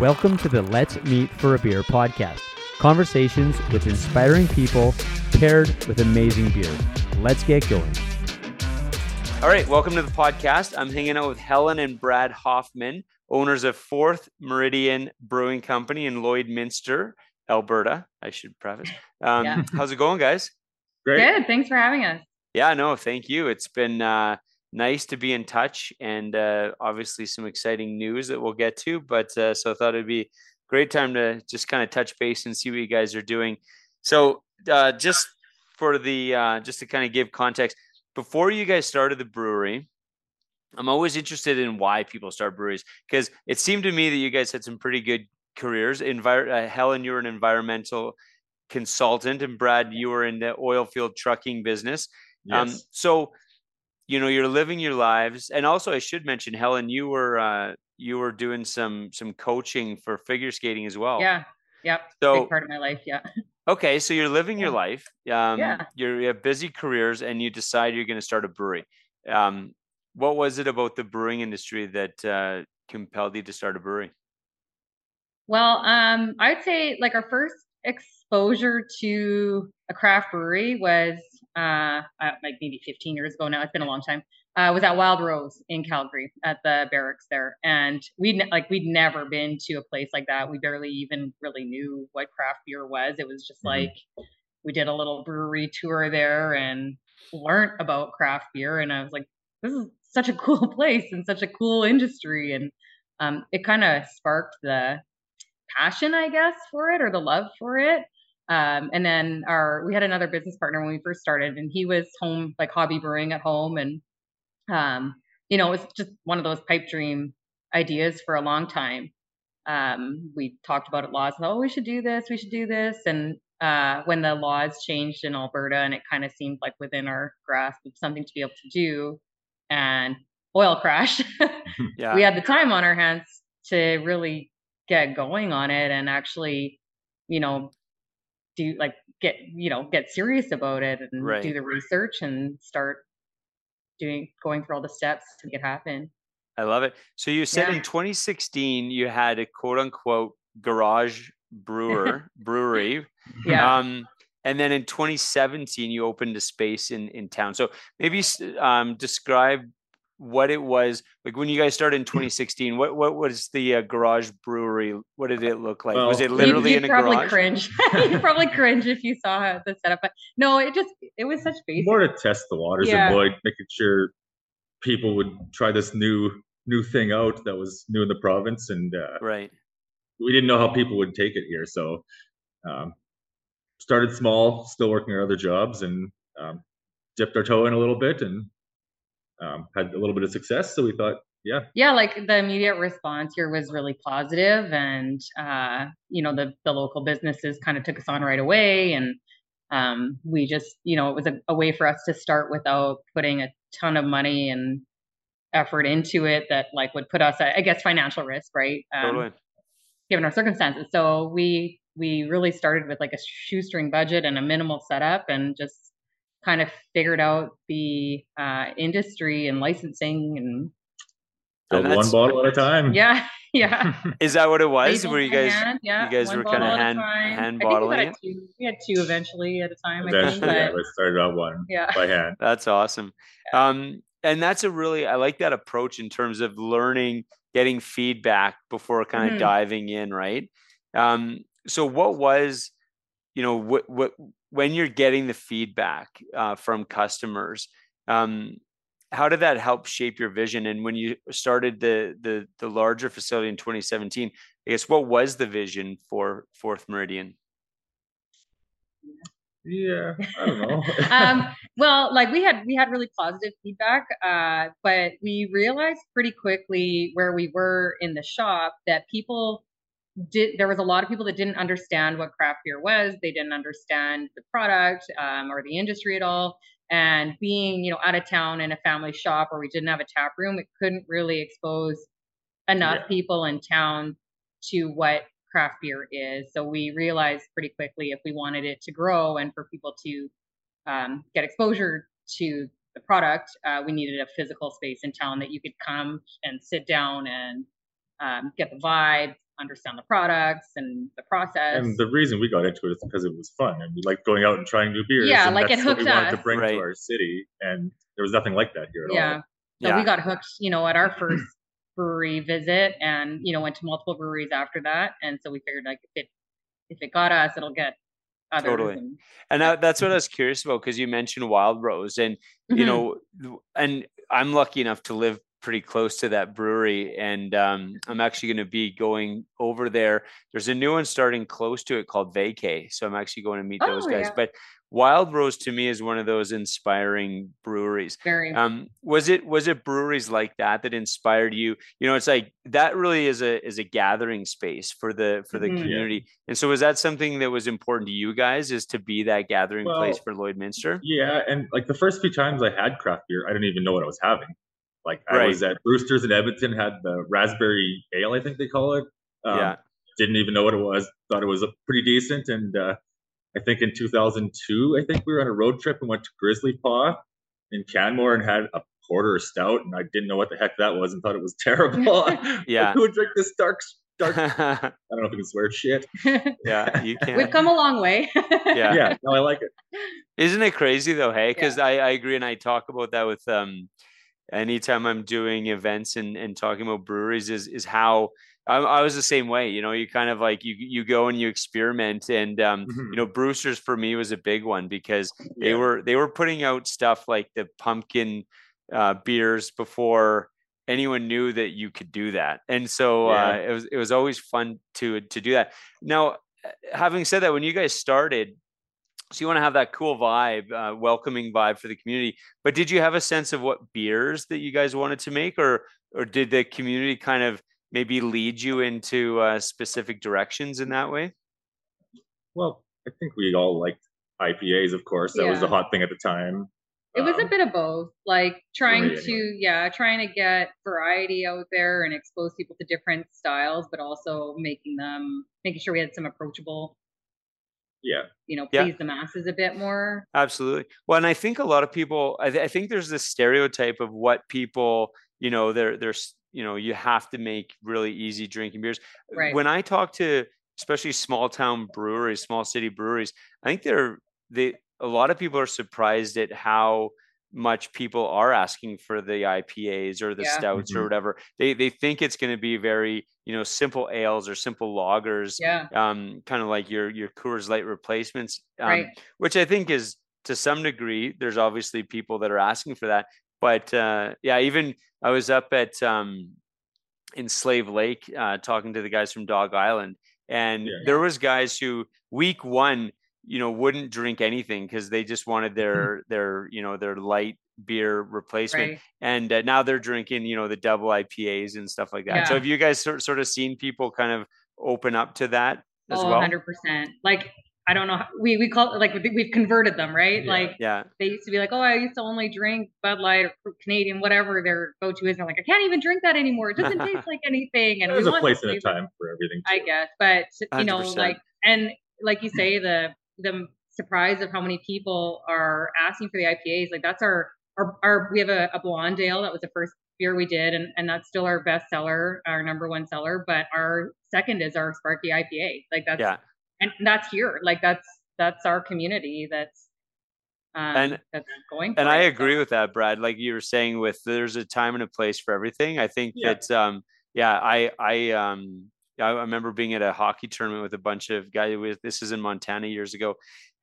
Welcome to the Let's Meet for a Beer podcast. Conversations with inspiring people paired with amazing beer. Let's get going. All right, welcome to the podcast. I'm hanging out with Helen and Brad Hoffman, owners of Fourth Meridian Brewing Company in Lloydminster, Alberta. I should preface. Um, yeah. How's it going, guys? Great. Good. Thanks for having us. Yeah, no, thank you. It's been uh, nice to be in touch and uh, obviously some exciting news that we'll get to. But uh, so I thought it'd be a great time to just kind of touch base and see what you guys are doing. So uh, just for the uh, just to kind of give context, before you guys started the brewery, I'm always interested in why people start breweries because it seemed to me that you guys had some pretty good careers. Envir- uh, Helen, you were an environmental consultant, and Brad, you were in the oil field trucking business. Um, yes. Um, so you know you're living your lives and also i should mention helen you were uh you were doing some some coaching for figure skating as well. Yeah. Yep. So Big part of my life yeah. Okay so you're living yeah. your life um yeah. you're, you have busy careers and you decide you're going to start a brewery. Um what was it about the brewing industry that uh compelled you to start a brewery? Well um i would say like our first exposure to a craft brewery was uh, uh, like maybe 15 years ago now. It's been a long time. Uh, was at Wild Rose in Calgary at the barracks there, and we'd like we'd never been to a place like that. We barely even really knew what craft beer was. It was just mm-hmm. like we did a little brewery tour there and learned about craft beer, and I was like, this is such a cool place and such a cool industry, and um, it kind of sparked the passion, I guess, for it or the love for it. Um, and then our we had another business partner when we first started, and he was home like hobby brewing at home, and um, you know it was just one of those pipe dream ideas for a long time. Um, we talked about it laws, oh we should do this, we should do this, and uh, when the laws changed in Alberta, and it kind of seemed like within our grasp of something to be able to do, and oil crash, yeah. we had the time on our hands to really get going on it and actually, you know, do like get you know get serious about it and right. do the research and start doing going through all the steps to make it happen. I love it. So you said yeah. in 2016 you had a quote unquote garage brewer brewery. Yeah. Um, and then in 2017 you opened a space in in town. So maybe um, describe what it was like when you guys started in 2016 what what was the uh, garage brewery what did it look like? Well, was it literally you'd, you'd in a probably garage? cringe. You'd probably cringe if you saw the setup but no it just it was such basic more to test the waters yeah. and avoid making sure people would try this new new thing out that was new in the province and uh, right. we didn't know how people would take it here so um, started small still working our other jobs and um, dipped our toe in a little bit and um, had a little bit of success. So we thought, yeah, yeah, like the immediate response here was really positive, and uh, you know the the local businesses kind of took us on right away, and um, we just you know it was a, a way for us to start without putting a ton of money and effort into it that like would put us at, I guess financial risk, right? Um, totally. Given our circumstances, so we we really started with like a shoestring budget and a minimal setup, and just kind of figured out the uh, industry and licensing and Build one bottle at a time. Yeah, yeah. Is that what it was? Were you guys? Hand, yeah, you guys were kind of hand hand bottling it. Two. We had two eventually at a time. Eventually, yeah, we started out one yeah. by hand. That's awesome. Yeah. Um, and that's a really I like that approach in terms of learning, getting feedback before kind of mm-hmm. diving in, right? Um, so what was, you know, what what when you're getting the feedback uh, from customers um, how did that help shape your vision? And when you started the the the larger facility in 2017 i guess what was the vision for fourth meridian? Yeah i don't know. Um, well like we had we had really positive feedback uh, but we realized pretty quickly where we were in the shop that people did there was a lot of people that didn't understand what craft beer was. They didn't understand the product um, or the industry at all. And being you know out of town in a family shop where we didn't have a tap room it couldn't really expose enough yeah. people in town to what craft beer is. So we realized pretty quickly if we wanted it to grow and for people to um, get exposure to the product uh, we needed a physical space in town that you could come and sit down and um, get the vibe understand the products and the process. And the reason we got into it is because it was fun and we liked going out and trying new beers. Yeah, and like, it that's what we hooked wanted to bring Right. to our city, and there was nothing like that here at yeah. all. So Yeah. we got hooked, you know, at our first brewery visit and, you know, went to multiple breweries after that. And so we figured like if it if it got us, it'll get others. Totally. and- And that, that's what I was curious about because you mentioned Wild Rose, and you Mhm. know, and I'm lucky enough to live pretty close to that brewery, and um, I'm actually going to be going over there. There's a new one starting close to it called Vacay, so I'm actually going to meet those Oh, guys. yeah. But Wild Rose to me is one of those inspiring breweries. very Um, was it was it breweries like that that inspired you? You know, it's like that really is a is a gathering space for the for the Mhm. Community. And so, was that something that was important to you guys? Is to be that gathering place Well, for Lloydminster? Yeah, and like the first few times I had craft beer, I didn't even know what I was having. Like I was at Brewster's in Edmonton, had the raspberry ale, I think they call it. Um, yeah, Didn't even know what it was. Thought it was a pretty decent. And uh, I think in 2002, I think we were on a road trip and went to Grizzly Paw in Canmore and had a porter stout, and I didn't know what the heck that was and thought it was terrible. Yeah. who would drink this dark, dark? I don't know if I can swear shit. Yeah, you can. We've come a long way. Yeah. Yeah, no, I like it. Isn't it crazy though? Hey, because I, I agree, and I talk about that with um, anytime I'm doing events and, and talking about breweries is is how I, I was the same way. You know, you kind of like you you go and you experiment, and um, Mhm. you know, Brewster's for me was a big one because they Yeah. were they were putting out stuff like the pumpkin uh, beers before anyone knew that you could do that, and so uh, it was it was always fun to to do that. Now, having said that, when you guys started so you want to have that cool vibe uh, welcoming vibe for the community but did you have a sense of what beers that you guys wanted to make or or did the community kind of maybe lead you into uh, specific directions in that way Well, I think we all liked IPAs, of course. That was the hot thing at the time. It was a Um, bit of both, like trying to, anyway. yeah, trying to get variety out there and expose people to different styles, but also making them, making sure we had some approachable, Yeah, you know, Yeah. please the masses a bit more. absolutely well and i think a lot of people i, th- I think there's this stereotype of what people you know they're there's you know you have to make really easy drinking beers Right. when i talk to especially small town breweries small city breweries i think they're they a lot of people are surprised at how much people are asking for the IPAs or the Yeah. stouts or Mhm. whatever. They they think it's going to be very, you know, simple ales or simple lagers, Yeah, um, kind of like your your Coors Light replacements, um, right. which I think is to some degree. There's obviously people that are asking for that, but uh, yeah, even I was up at um, in Slave Lake uh, talking to the guys from Dog Island, and Yeah. there was guys who week one, you know, wouldn't drink anything because they just wanted their their you know their light beer replacement, Right. and uh, now they're drinking you know the double IPAs and stuff like that. So have you guys sort sort of seen people kind of open up to that as Oh, well? 100%. Like, I don't know. how- We, we call it like, we- we've converted them, right? Yeah. Like, Yeah, they used to be like, oh, I used to only drink Bud Light or Canadian, whatever their go-to is. And they're like, I can't even drink that anymore. It doesn't taste like anything. And there's we a place and a time for everything. I guess, but you know, 100%. like, and like you say, the the surprise of how many people are asking for the IPAs, like that's our our, our we have a, a blonde ale that was the first beer we did, and and that's still our best seller, our number one seller. But our second is our Sparky IPA, like that's yeah. and that's here, like that's that's our community that's um, And- that's going. and I it, agree so. with that, Brad. Like you were saying, with there's a time and a place for everything. I think Yeah. that, um, yeah, I, I, um, I remember being at a hockey tournament with a bunch of guys. With this is in Montana years ago,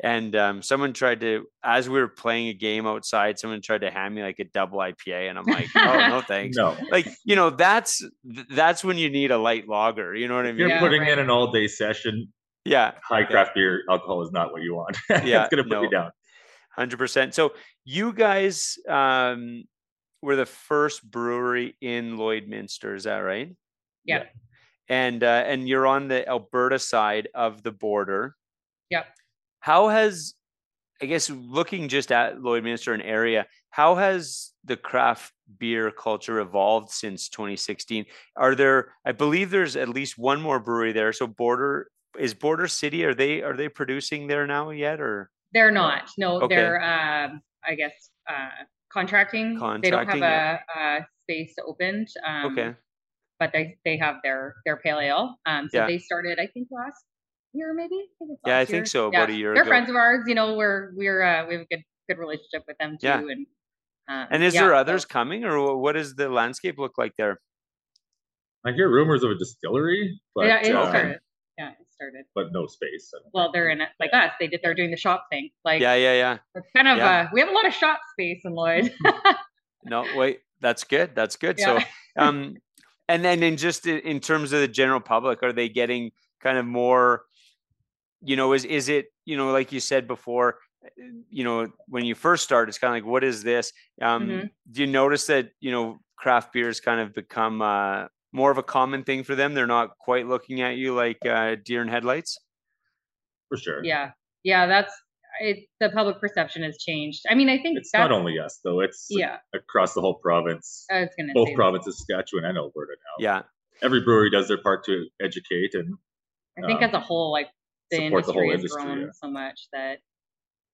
and um, someone tried to, as we were playing a game outside, someone tried to hand me like a double IPA, and I'm like, oh no, thanks. No, Like you know, that's that's when you need a light lager. You know what I mean? you're Yeah, putting right. in an all-day session, Yeah, high craft beer alcohol is not what you want. Yeah, it's gonna put no. you down. Hundred percent. So you guys um, were the first brewery in Lloydminster, is that right? Yeah. And uh, and you're on the Alberta side of the border. Yep. How has, I guess, looking just at Lloydminster and area, how has the craft beer culture evolved since 2016? Are there? I believe there's at least one more brewery there. So Border is Border City. Are they are they producing there now yet or? They're not. No, Okay. they're um, I guess uh, contracting. They don't have Contracting, a, a space opened. Um, Okay. But they they have their their pale ale. Um, so Yeah. they started, I think, last year maybe. I think it's Yeah, I last think year. so, about a year They're ago. friends of ours. You know, we're we're uh, we have a good good relationship with them too. Yeah. And um, And is yeah, there so- others coming, or what does the landscape look like there? I hear rumors of a distillery, but yeah, it um, started. Yeah, it started. but no space. Well, they're in it like us. They did. They're doing the shop thing. Like Yeah, yeah, yeah. it's kind of. Yeah. uh We have a lot of shop space in Lloyd. No, wait, that's good. That's good. So, um, and then in just in terms of the general public, are they getting kind of more? You know, is is it you know like you said before? uh, You know, when you first start, it's kind of like, what is this? Um, Mhm. Do you notice that you know craft beers kind of become uh, more of a common thing for them? They're not quite looking at you like uh, deer in headlights. for sure. yeah, yeah. That's it. The public perception has changed. I mean, I think It's that's not only us though; it's yeah. across the whole province, I was gonna both say that. provinces, Saskatchewan and Alberta now. Yeah, Every brewery does their part to educate and I think um, as a whole, like the support the industry whole has industry, grown yeah. so much that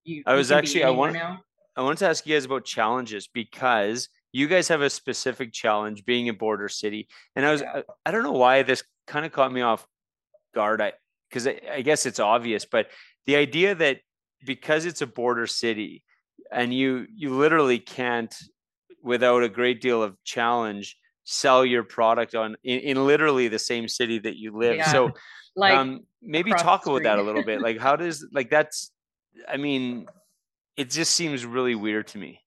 you. I was can actually- I anywhere want- now. I wanted to ask you guys about challenges because you guys have a specific challenge being a border city, and I was Yeah. I, I don't know why this kind of caught me off guard. I because I, I guess it's obvious, but the idea that because it's a border city and you you literally can't without a great deal of challenge sell your product on in, in literally the same city that you live. Yeah. So Like um maybe talk about that a little bit. Like how does like that's I mean it just seems really weird to me.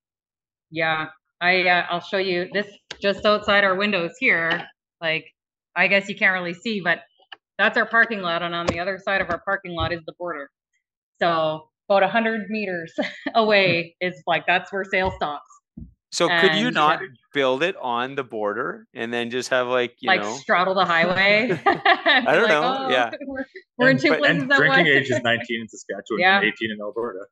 Yeah, I uh, I'll show you this just outside our windows here. Like, I guess you can't really see, but that's our parking lot, and on the other side of our parking lot is the border. So about a hundred meters away is like that's where sales stops. So could you not yeah. build it on the border and then just have like you like know straddle the highway. I don't know, yeah. We're, we're in two but- places and at drinking once. age is 19 in Saskatchewan Yeah. and 18 in Alberta.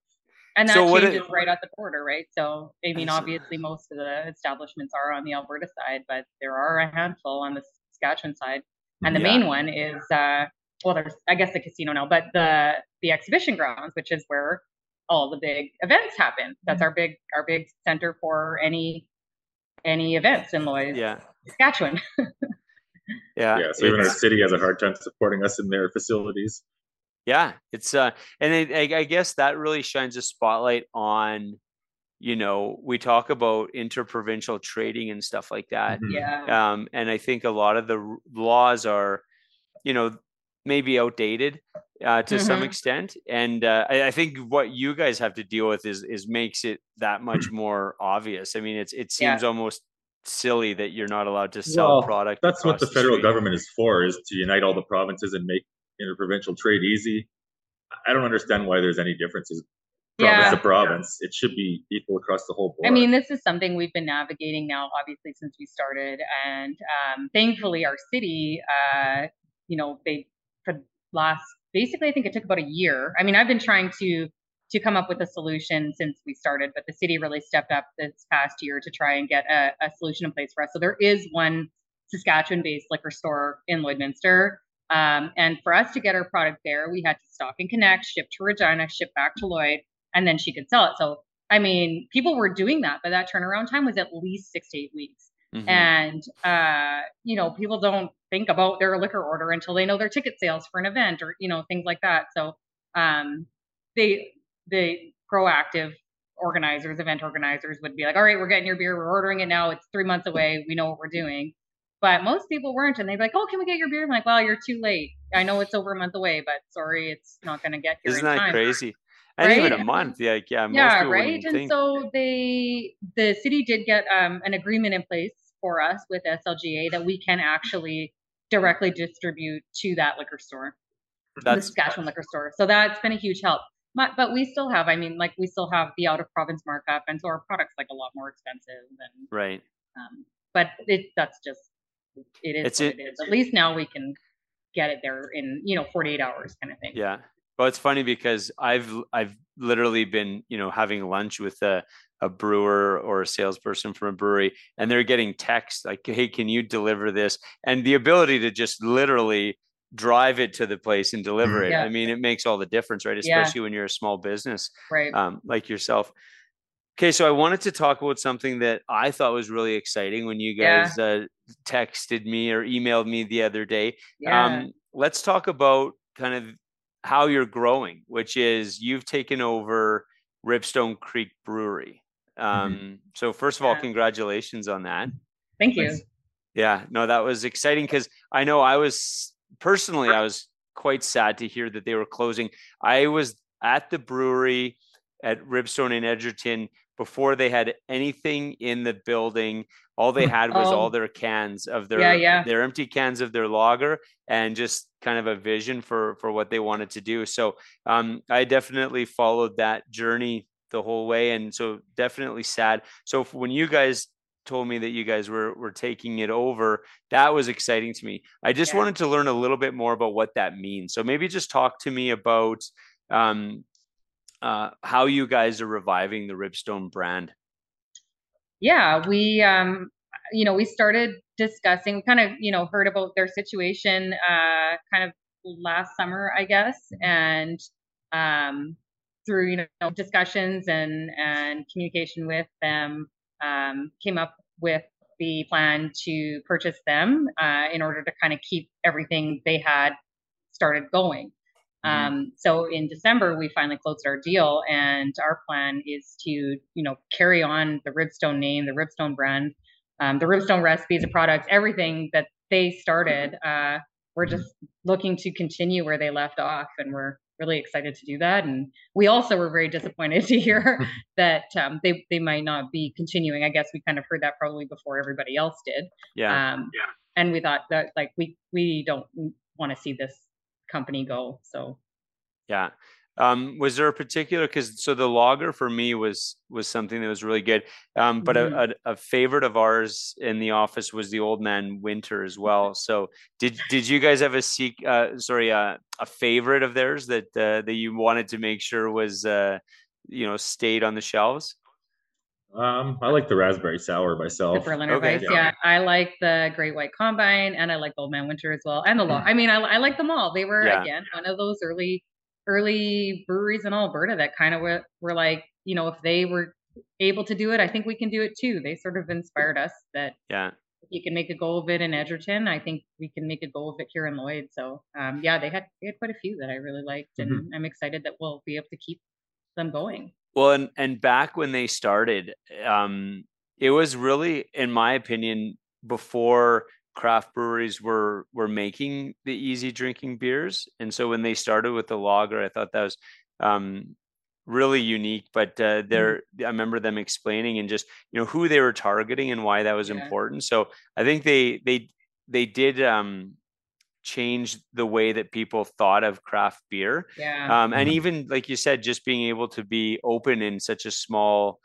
And that So what changes it- right at the border, right? So, I mean, obviously, most of the establishments are on the Alberta side, but there are a handful on the Saskatchewan side. And the Yeah. main one is, uh, well, there's, I guess, the casino now, but the the exhibition grounds, which is where all the big events happen. That's our big our big center for any any events in Lloyd, yeah Saskatchewan. yeah yeah, so even our city has a hard time supporting us in their facilities. yeah it's uh and it, I, I guess that really shines a spotlight on you know we talk about interprovincial trading and stuff like that Mhm. Yeah. um, and I think a lot of the r- laws are, you know, maybe outdated uh, to some Mhm. extent, and uh, I, I think what you guys have to deal with is is makes it that much more obvious. I mean, it's it Yeah. seems almost silly that you're not allowed to sell Well, product. That's what across the federal street. government is for: is to unite all the provinces and make interprovincial trade easy. I don't understand why there's any differences province Yeah. to province. It should be equal across the whole board. I mean, this is something we've been navigating now, obviously, since we started. And um, thankfully, our city, uh, you know, they for last basically, I think it took about a year. I mean, I've been trying to to come up with a solution since we started, but the city really stepped up this past year to try and get a, a solution in place for us. So there is one Saskatchewan-based liquor store in Lloydminster. Um, and for us to get our product there, we had to stock and connect, ship to Regina, ship back to Lloyd, and then she could sell it. So I mean, people were doing that, but that turnaround time was at least six to eight weeks. Mhm. And uh, you know, people don't think about their liquor order until they know their ticket sales for an event or you know things like that. So um, they the proactive organizers, event organizers would be like, "All right, we're getting your beer. We're ordering it now. It's three months away. We know what we're doing." But most people weren't, and they'd be like, "Oh, can we get your beer?" I'm like, "Well, you're too late. I know it's over a month away, but sorry, it's not going to get here Isn't in that time." crazy? And even a month, yeah, like, yeah, yeah right and think. so they the city did get um, an agreement in place for us with slga that we can actually directly distribute to that liquor store. The That's saskatchewan liquor store. So that's been a huge help. But, but we still have i mean like we still have the out of province markup and so our product's like a lot more expensive and right. um, but it that's just it is It's what it- it is. At least now we can get it there in you know 48 hours kind of thing. Yeah. Well, it's funny because I've I've literally been, you know, having lunch with a, a brewer or a salesperson from a brewery, and they're getting text like, "Hey, can you deliver this?" And the ability to just literally drive it to the place and deliver it. Yeah. I mean, it makes all the difference, right? Yeah. Especially when you're a small business right um, like yourself. Okay, so I wanted to talk about something that I thought was really exciting when you guys yeah. uh, texted me or emailed me the other day. Yeah. Um, let's talk about kind of how you're growing, which is you've taken over Ribstone Creek Brewery. Mm-hmm. Um, mm-hmm. So first of all, congratulations on that. Thank you. Yeah, no, that was exciting because I know I was personally I was quite sad to hear that they were closing. I was at the brewery at Ribstone in Edgerton before they had anything in the building. All they had was oh. all their cans of their yeah, yeah. their empty cans of their lager and just kind of a vision for for what they wanted to do. So um, I definitely followed that journey the whole way, and so definitely sad. So when you guys told me that you guys were were taking it over that was exciting to me i just yeah. wanted to learn a little bit more about what that means so maybe just talk to me about um, uh, how you guys are reviving the Ribstone brand. Yeah, we um, you know we started discussing, kind of you know heard about their situation uh, kind of last summer, I guess, and um, through you know discussions and and communication with them, um, came up with the plan to purchase them uh, in order to kind of keep everything they had started going. Mm-hmm. Um, so in December, we finally closed our deal, and our plan is to, you know, carry on the Ribstone name, the Ribstone brand, um, the Ribstone recipes, the products, everything that they started. Uh, we're just looking to continue where they left off, and we're really excited to do that. And we also were very disappointed to hear that um, they they might not be continuing. I guess we kind of heard that probably before everybody else did. Yeah. Um, yeah. And we thought that like we we don't want to see this company go. So yeah. Um, was there a particular because so the lager for me was was something that was really good. Um, but mm-hmm. a, a, a, favorite of ours in the office was the Old Man Winter as well. So did did you guys have a seek? Uh, sorry, uh, a favorite of theirs that uh, that you wanted to make sure was uh, you know stayed on the shelves? Um, I like the raspberry sour myself. The Berliner okay. Weiss, yeah. yeah. I like the Great White Combine, and I like Old Man Winter as well, and the law. Mm. I mean, I, I like them all. They were yeah. again one of those early early breweries in Alberta that kind of were, were like, you know, if they were able to do it, I think we can do it too. They sort of inspired us that yeah, if you can make a go of it in Edgerton. I think we can make a go of it here in Lloyd. So um, yeah, they had they had quite a few that I really liked, and mm-hmm. I'm excited that we'll be able to keep them going. Well, and and back when they started, um, it was really, in my opinion, before craft breweries were were making the easy drinking beers, and so when they started with the lager, I thought that was um, really unique. But uh, there, mm-hmm. I remember them explaining and just you know who they were targeting and why that was yeah. important. So I think they they they did um, change the way that people thought of craft beer. Yeah. Um, and mm-hmm. even like you said, just being able to be open in such a small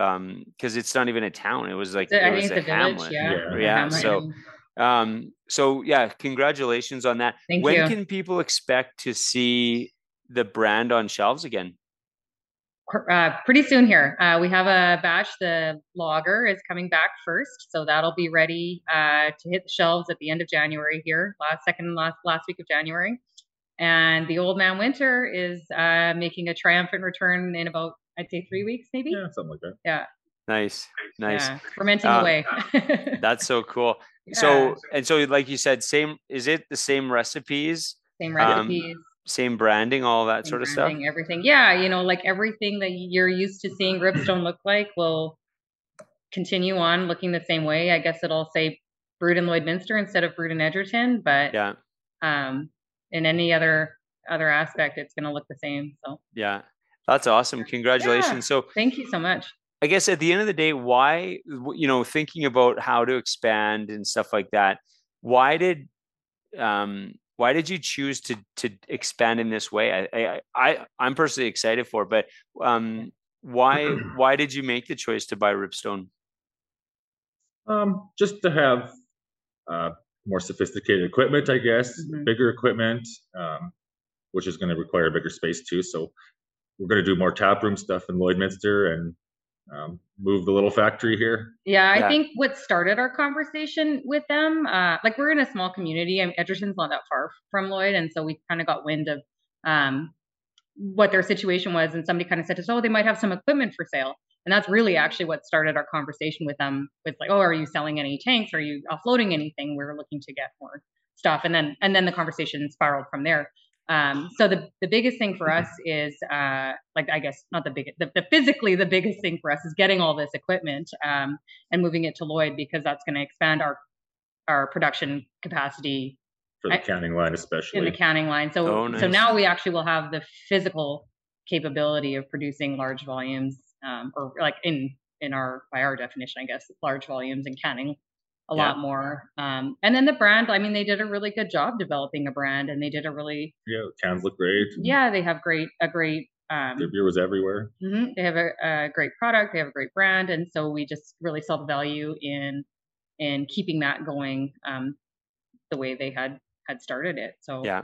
um because it's not even a town it was like it was a hamlet village, yeah, yeah. yeah. so um, so yeah, congratulations on that. Thank when you. can people expect to see the brand on shelves again? Uh, pretty soon here. Uh, we have a batch. The lager is coming back first, so that'll be ready uh, to hit the shelves at the end of January here, last second last last week of January. And the Old Man Winter is uh, making a triumphant return in about I'd say three weeks, maybe. Yeah, something like that. Yeah. Nice, nice. Yeah, fermenting uh, away. that's so cool. Yeah. So and so, like you said, same. Is it the same recipes? Same recipes. Um, same branding, all that same sort of stuff. Everything, yeah. You know, like everything that you're used to seeing Ribstone look like will continue on looking the same way. I guess it'll say brewed in Lloydminster instead of brewed in Edgerton, but yeah. Um, in any other other aspect, it's going to look the same. So yeah, that's awesome. Congratulations. Yeah. So thank you so much. I guess at the end of the day, why, you know, thinking about how to expand and stuff like that, why did, um, why did you choose to to expand in this way? I I, I I'm personally excited for, but um, why why did you make the choice to buy Ribstone? Um, just to have uh, more sophisticated equipment, I guess, mm-hmm. bigger equipment, um, which is going to require a bigger space too. So we're going to do more tap room stuff in Lloydminster and um, move the little factory here. Yeah, I yeah. think what started our conversation with them, uh, like we're in a small community. I mean, Edgerton's not that far from Lloyd, and so we kind of got wind of um, what their situation was, and somebody kind of said to us, "Oh, they might have some equipment for sale." and that's really actually what started our conversation with them. With like, oh, are you selling any tanks? Are you offloading anything? We are looking to get more stuff, and then and then the conversation spiraled from there. Um, so the the biggest thing for us is uh, like I guess not the biggest, the, the, physically the biggest thing for us is getting all this equipment um, and moving it to Lloyd because that's going to expand our our production capacity for the canning line, especially in the canning line. So oh, nice. so now we actually will have the physical capability of producing large volumes, um, or like in in our by our definition, I guess, large volumes and canning a yeah. lot more. Um, and then the brand, I mean, they did a really good job developing a brand, and they did a really yeah, cans look great. Yeah, they have great a great. Um, Their beer was everywhere. Mm-hmm, they have a, a, great product. They have a great brand, and so we just really saw the value in in keeping that going um, the way they had had started it. So yeah,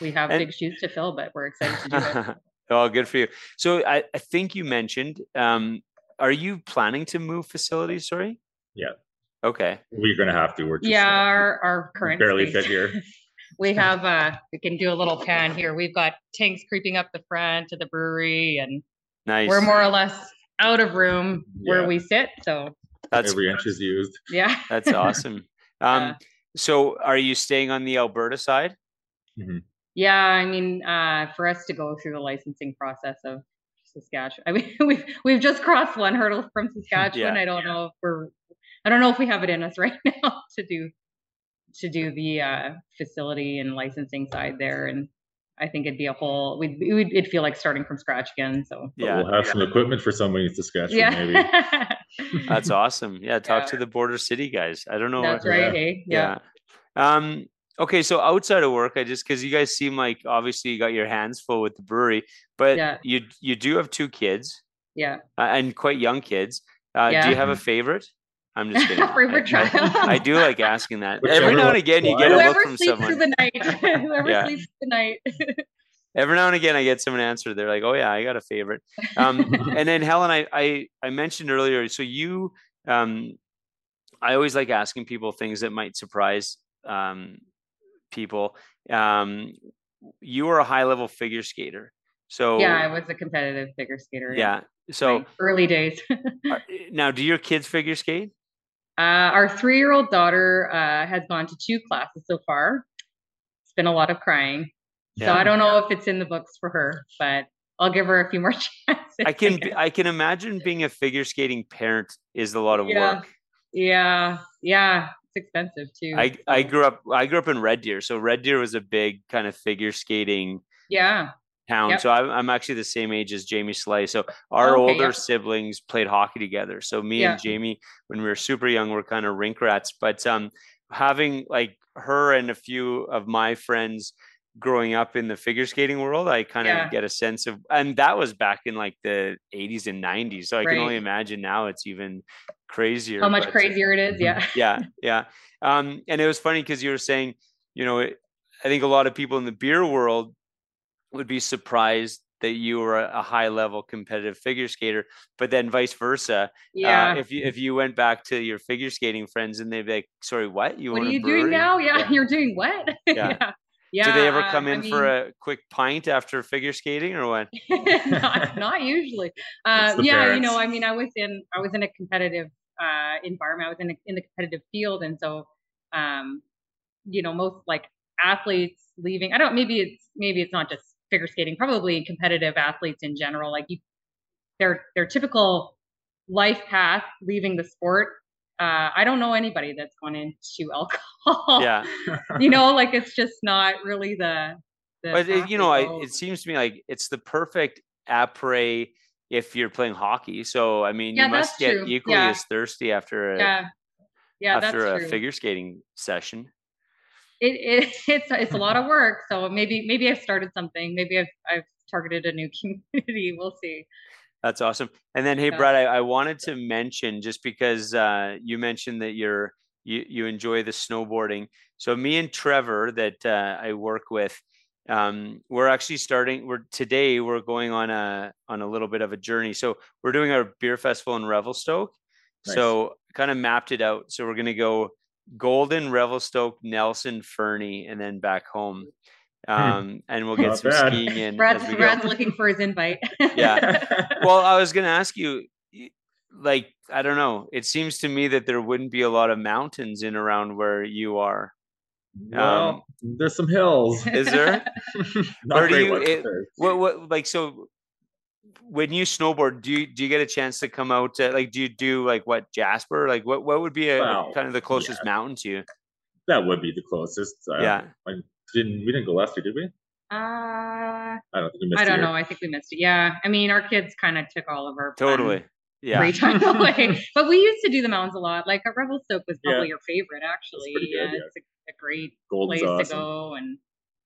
we have and, big shoes to fill, but we're excited to do it. oh, good for you. So I, I think you mentioned, um, are you planning to move facilities? Sorry. Yeah. Okay. We're gonna have to. We're just, yeah, uh, our our current barely space. fit here. we have uh we can do a little pan here. We've got tanks creeping up the front of the brewery and nice. we're more or less out of room yeah. where we sit. So that's every inch is used. Yeah. That's awesome. Um so are you staying on the Alberta side? Mm-hmm. Yeah, I mean, uh, for us to go through the licensing process of Saskatchewan, I mean, we've we've just crossed one hurdle from Saskatchewan. Yeah. I don't know if we're, I don't know if we have it in us right now to do to do the uh, facility and licensing side there, and I think it'd be a whole. We'd, we'd it'd feel like starting from scratch again. So yeah, we'll have some equipment for somebody to Saskatchewan. Yeah. maybe. That's awesome. Yeah, talk yeah. to the border city guys. I don't know. That's what, right. Yeah. Hey? yeah. yeah. Um. Okay, so outside of work, I just because you guys seem like obviously you got your hands full with the brewery, but yeah. you you do have two kids. Yeah. Uh, and quite young kids. Uh, yeah. Do you have a favorite? I'm just kidding. favorite child. I, I, do like asking that. Every now and again, you get a look from sleeps someone. Through the night. Whoever yeah. sleeps through the night. Every now and again, I get someone answer. They're like, "Oh yeah, I got a favorite." Um, and then Helen, I, I I mentioned earlier. So you, um, I always like asking people things that might surprise um, people. Um, you were a high level figure skater. So yeah, I was a competitive figure skater. Yeah. So early days. now, do your kids figure skate? Uh, our three year old daughter uh, has gone to two classes so far. It's been a lot of crying. Yeah. So I don't know if it's in the books for her, but I'll give her a few more chances. I can I can imagine being a figure skating parent is a lot of yeah. work. Yeah, yeah, it's expensive too. I. I grew up I grew up in Red Deer, so Red Deer was a big kind of figure skating. Yeah town. Yep. So I'm, I'm actually the same age as Jamie Salé. So our okay, older siblings played hockey together. So me yeah. and Jamie, when we were super young, were kind of rink rats. But um, having like her and a few of my friends growing up in the figure skating world, I kind of yeah. get a sense of, and that was back in like the 80s and 90s. So I right. can only imagine now it's even crazier. How much but, crazier it is. Yeah. yeah. Yeah. Um, and it was funny because you were saying, you know, it, I think a lot of people in the beer world would be surprised that you were a high level competitive figure skater, but then vice versa. Uh, yeah. Uh, if you if you went back to your figure skating friends and they'd be like, "Sorry, what? You what are you doing now? Yeah, yeah, you're doing what? Yeah. yeah. yeah. Do they ever come uh, in I mean, for a quick pint after figure skating or what? not, not usually. Uh, yeah, parents. you know, I mean, I was in I was in a competitive uh, environment. I was in a, in the competitive field, and so, um, you know, most like athletes leaving. I don't. Maybe it's maybe it's not just figure skating, probably competitive athletes in general, like you, their their typical life path leaving the sport. Uh, I don't know anybody that's gone into alcohol. Yeah, you know, like it's just not really the. the but it, you know, I, it seems to me like it's the perfect après if you're playing hockey. So I mean, yeah, you must get true. equally yeah. as thirsty after a yeah. Yeah, after a true. figure skating session it, it it's it's a lot of work. So maybe maybe I've started something. Maybe I've I've targeted a new community. We'll see. That's awesome. And then, hey. Brad, I, I, wanted to mention just because uh, you mentioned that you're you you enjoy the snowboarding. So me and Trevor that uh, I work with, um, we're actually starting. We're today we're going on a on a little bit of a journey. So we're doing our beer festival in Revelstoke. Nice. So kind of mapped it out. So we're going to go Golden, Revelstoke, Nelson, Fernie, and then back home. Hmm. Um, and we'll get Not some bad. skiing in. Brad's, Brad's looking for his invite. yeah. Well, I was going to ask you, like I don't know. It seems to me that there wouldn't be a lot of mountains in around where you are. Well, there's some hills. Is there? Not Or do great you- ones, it- What what like so? When you snowboard, do you do you get a chance to come out? To, like, do you do like what Jasper? Like, what what would be a Well, kind of the closest yeah. mountain to you? That would be the closest. Uh, yeah, I didn't we didn't go last year, did we? uh, I don't think we missed I a don't know. I think we missed it. Yeah. I mean, our kids kind of took all of our totally. Yeah, free time away. but we used to do the mountains a lot. Like uh, Rebel Soak was Yeah. probably your favorite, actually. good, yeah, yeah. it's a, a great Golden's place awesome. to go. And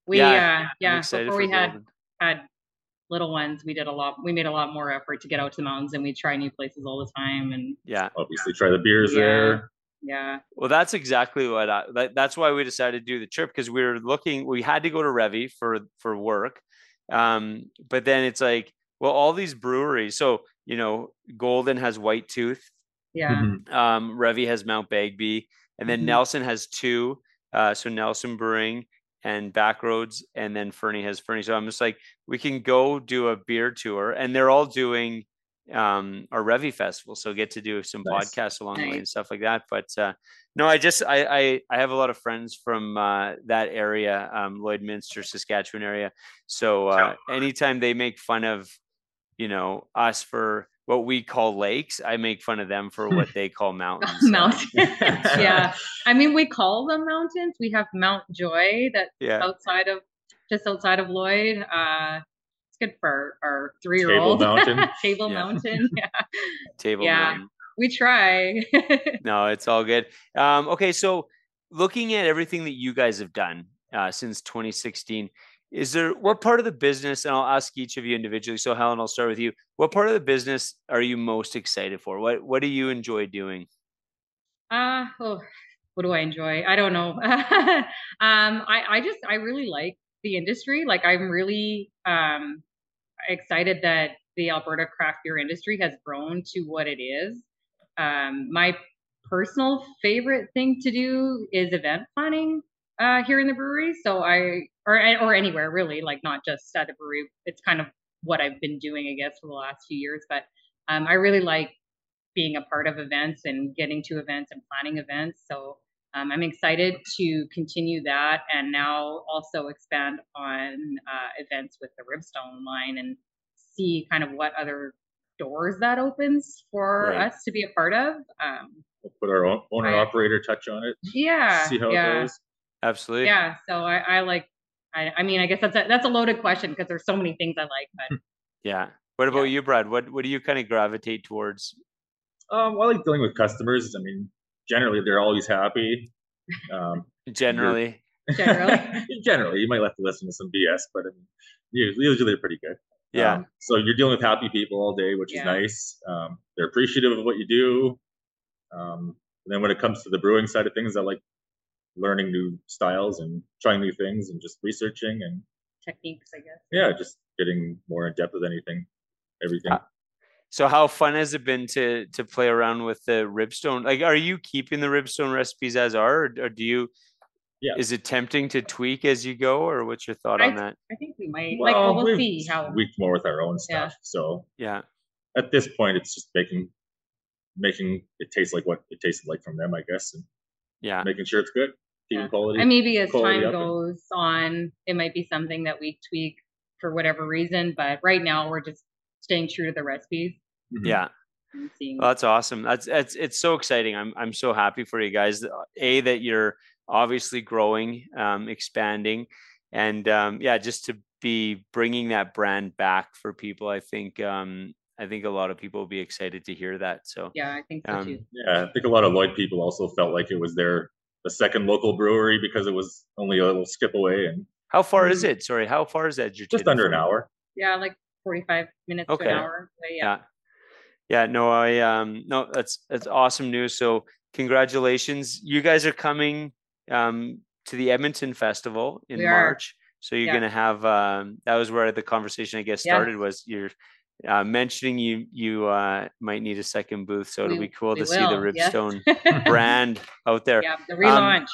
we, Yeah, yeah, yeah. Before for we had had little ones, we did a lot. We made a lot more effort to get out to the mountains, and we try new places all the time. And Yeah. Obviously, try the beers Yeah. there. yeah, Well, that's exactly what I. That, that's why we decided to do the trip because we were looking. We had to go to Revy for for work, um, but then it's like, well, all these breweries. So you know, Golden has White Tooth, yeah, Mhm. um, Revy has Mount Begbie, and then Mhm. Nelson has two. Uh, so Nelson Brewing and Backroads, and then Fernie has Fernie. So I'm just like, we can go do a beer tour, and they're all doing um our Revy festival, so get to do some Nice. podcasts along the way and stuff like that. But uh, no, I just I, I I have a lot of friends from uh, that area, um, Lloydminster, Saskatchewan area. So uh, anytime they make fun of, you know, us for what we call lakes, I make fun of them for what they call mountains. Mountains. yeah, I mean, we call them mountains. We have Mount Joy that's yeah, outside of just outside of Lloyd. Uh, it's good for our, our three year old. Table Mountain. Table Yeah. Mountain. Yeah, table Yeah. mountain. we try. No, it's all good. Um, okay, so looking at everything that you guys have done uh, since 2016, is there what part of the business? And I'll ask each of you individually. So Helen, I'll start with you. What part of the business are you most excited for? What What do you enjoy doing? Uh, oh, what do I enjoy? I don't know. um, I, I just, I really like the industry. Like, I'm really um, excited that the Alberta craft beer industry has grown to what it is. Um, my personal favorite thing to do is event planning uh, here in the brewery. So I, or or anywhere really, like not just at the brewery. It's kind of what I've been doing, I guess, for the last few years. But um, I really like being a part of events and getting to events and planning events. So um, I'm excited to continue that and now also expand on uh, events with the Ribstone line and see kind of what other doors that opens for Right. us to be a part of. Um, We'll put our own owner I- operator touch on it. yeah, see how yeah, it goes. Absolutely. yeah. So I, I like. I, I mean, I guess that's a that's a loaded question because there's so many things I like, but Yeah. What about Yeah. you, Brad? What What do you kind of gravitate towards? Um, I like dealing with customers. I mean, generally they're always happy. Um, Generally, generally, generally, you might have to listen to some BS, but I mean, usually, usually they're pretty good. yeah, Um, so you're dealing with happy people all day, which Yeah. is nice. Um, they're appreciative of what you do. Um, and then when it comes to the brewing side of things, I like learning new styles and trying new things and just researching and techniques, I guess. yeah, just getting more in depth with anything, everything. Uh, So how fun has it been to to play around with the ribstone? Like, are you keeping the ribstone recipes as are, or, or do you? Yeah. Is it tempting to tweak as you go, or what's your thought on that? I think we might like. Well, we'll we've see how. tweaked more with our own Yeah. stuff. So Yeah, at this point, it's just making making it taste like what it tasted like from them, I guess, and yeah, making sure it's good, keeping Yeah. quality. And maybe as time up goes on, it might be something that we tweak for whatever reason. But right now, we're just staying true to the recipes Mhm. yeah. Well, that's awesome. That's it's it's so exciting. I'm I'm so happy for you guys. A that you're obviously growing, um, expanding, and um, yeah, just to be bringing that brand back for people. I think um, I think a lot of people will be excited to hear that. So yeah, I think so um, too. Yeah, I think a lot of Lloyd people also felt like it was their the second local brewery because it was only a little skip away and how far is Mm. it? Sorry, how far is that? just under an hour. Yeah, like forty-five minutes to Okay. an hour. But yeah. yeah yeah no i um no that's that's awesome news so congratulations you guys are coming um to the edmonton festival in We are. march so you're Yeah. gonna have um that was where the conversation i guess Yeah. started was you're uh, mentioning you you uh might need a second booth so it'll We- be cool we to see the will, yes. ribstone brand out there yeah, the relaunch.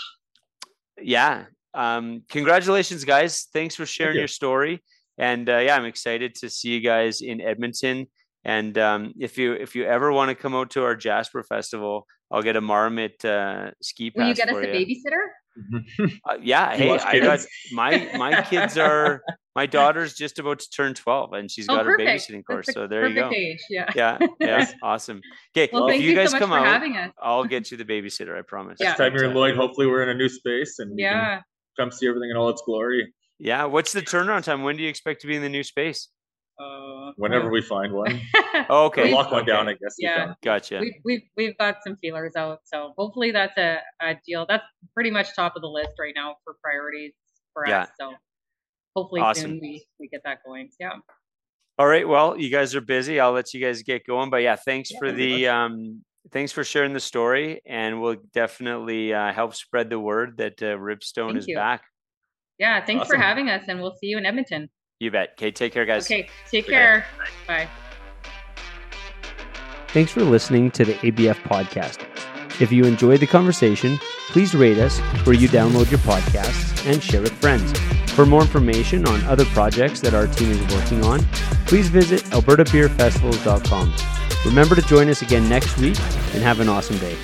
yeah um congratulations guys thanks for sharing you. your story and uh, yeah i'm excited to see you guys in edmonton And um, if you if you ever want to come out to our Jasper Festival, I'll get a Marmot uh, ski pass. Will you get us for a babysitter? Uh, yeah, You hey, I got my my kids are my daughter's just about to turn twelve, and she's Oh, got her babysitting course. the So there you go. perfect Age. Yeah. Yeah, yeah, awesome. Okay, Well, if thank you you, guys so much come for out, having us. I'll get you the babysitter. I promise. Yeah. Next time you're in Lloyd, hopefully we're in a new space and Yeah. come see everything in all its glory Yeah, what's the turnaround time? When do you expect to be in the new space? Whenever we find one. Oh, Or okay, lock one okay. down, I guess. we Yeah. can. Gotcha. we've, we've we've got some feelers out, so hopefully that's a, a deal. That's pretty much top of the list right now for priorities for Yeah. us. So hopefully Awesome. soon we we get that going. Yeah. All right. Well, you guys are busy. I'll let you guys get going. But yeah, thanks Yeah, for thank you the um thanks for sharing the story and we'll definitely uh, help spread the word that uh, Ribstone Thank is you. back. Yeah. Thanks for having us, and we'll see you in Edmonton. You bet. Okay, take care guys. Okay. Take Take care. care. Bye. Thanks for listening to the ABF podcast. If you enjoyed the conversation, please rate us where you download your podcasts and share with friends. For more information on other projects that our team is working on, please visit albertabeerfestivals.com. Remember to join us again next week and have an awesome day.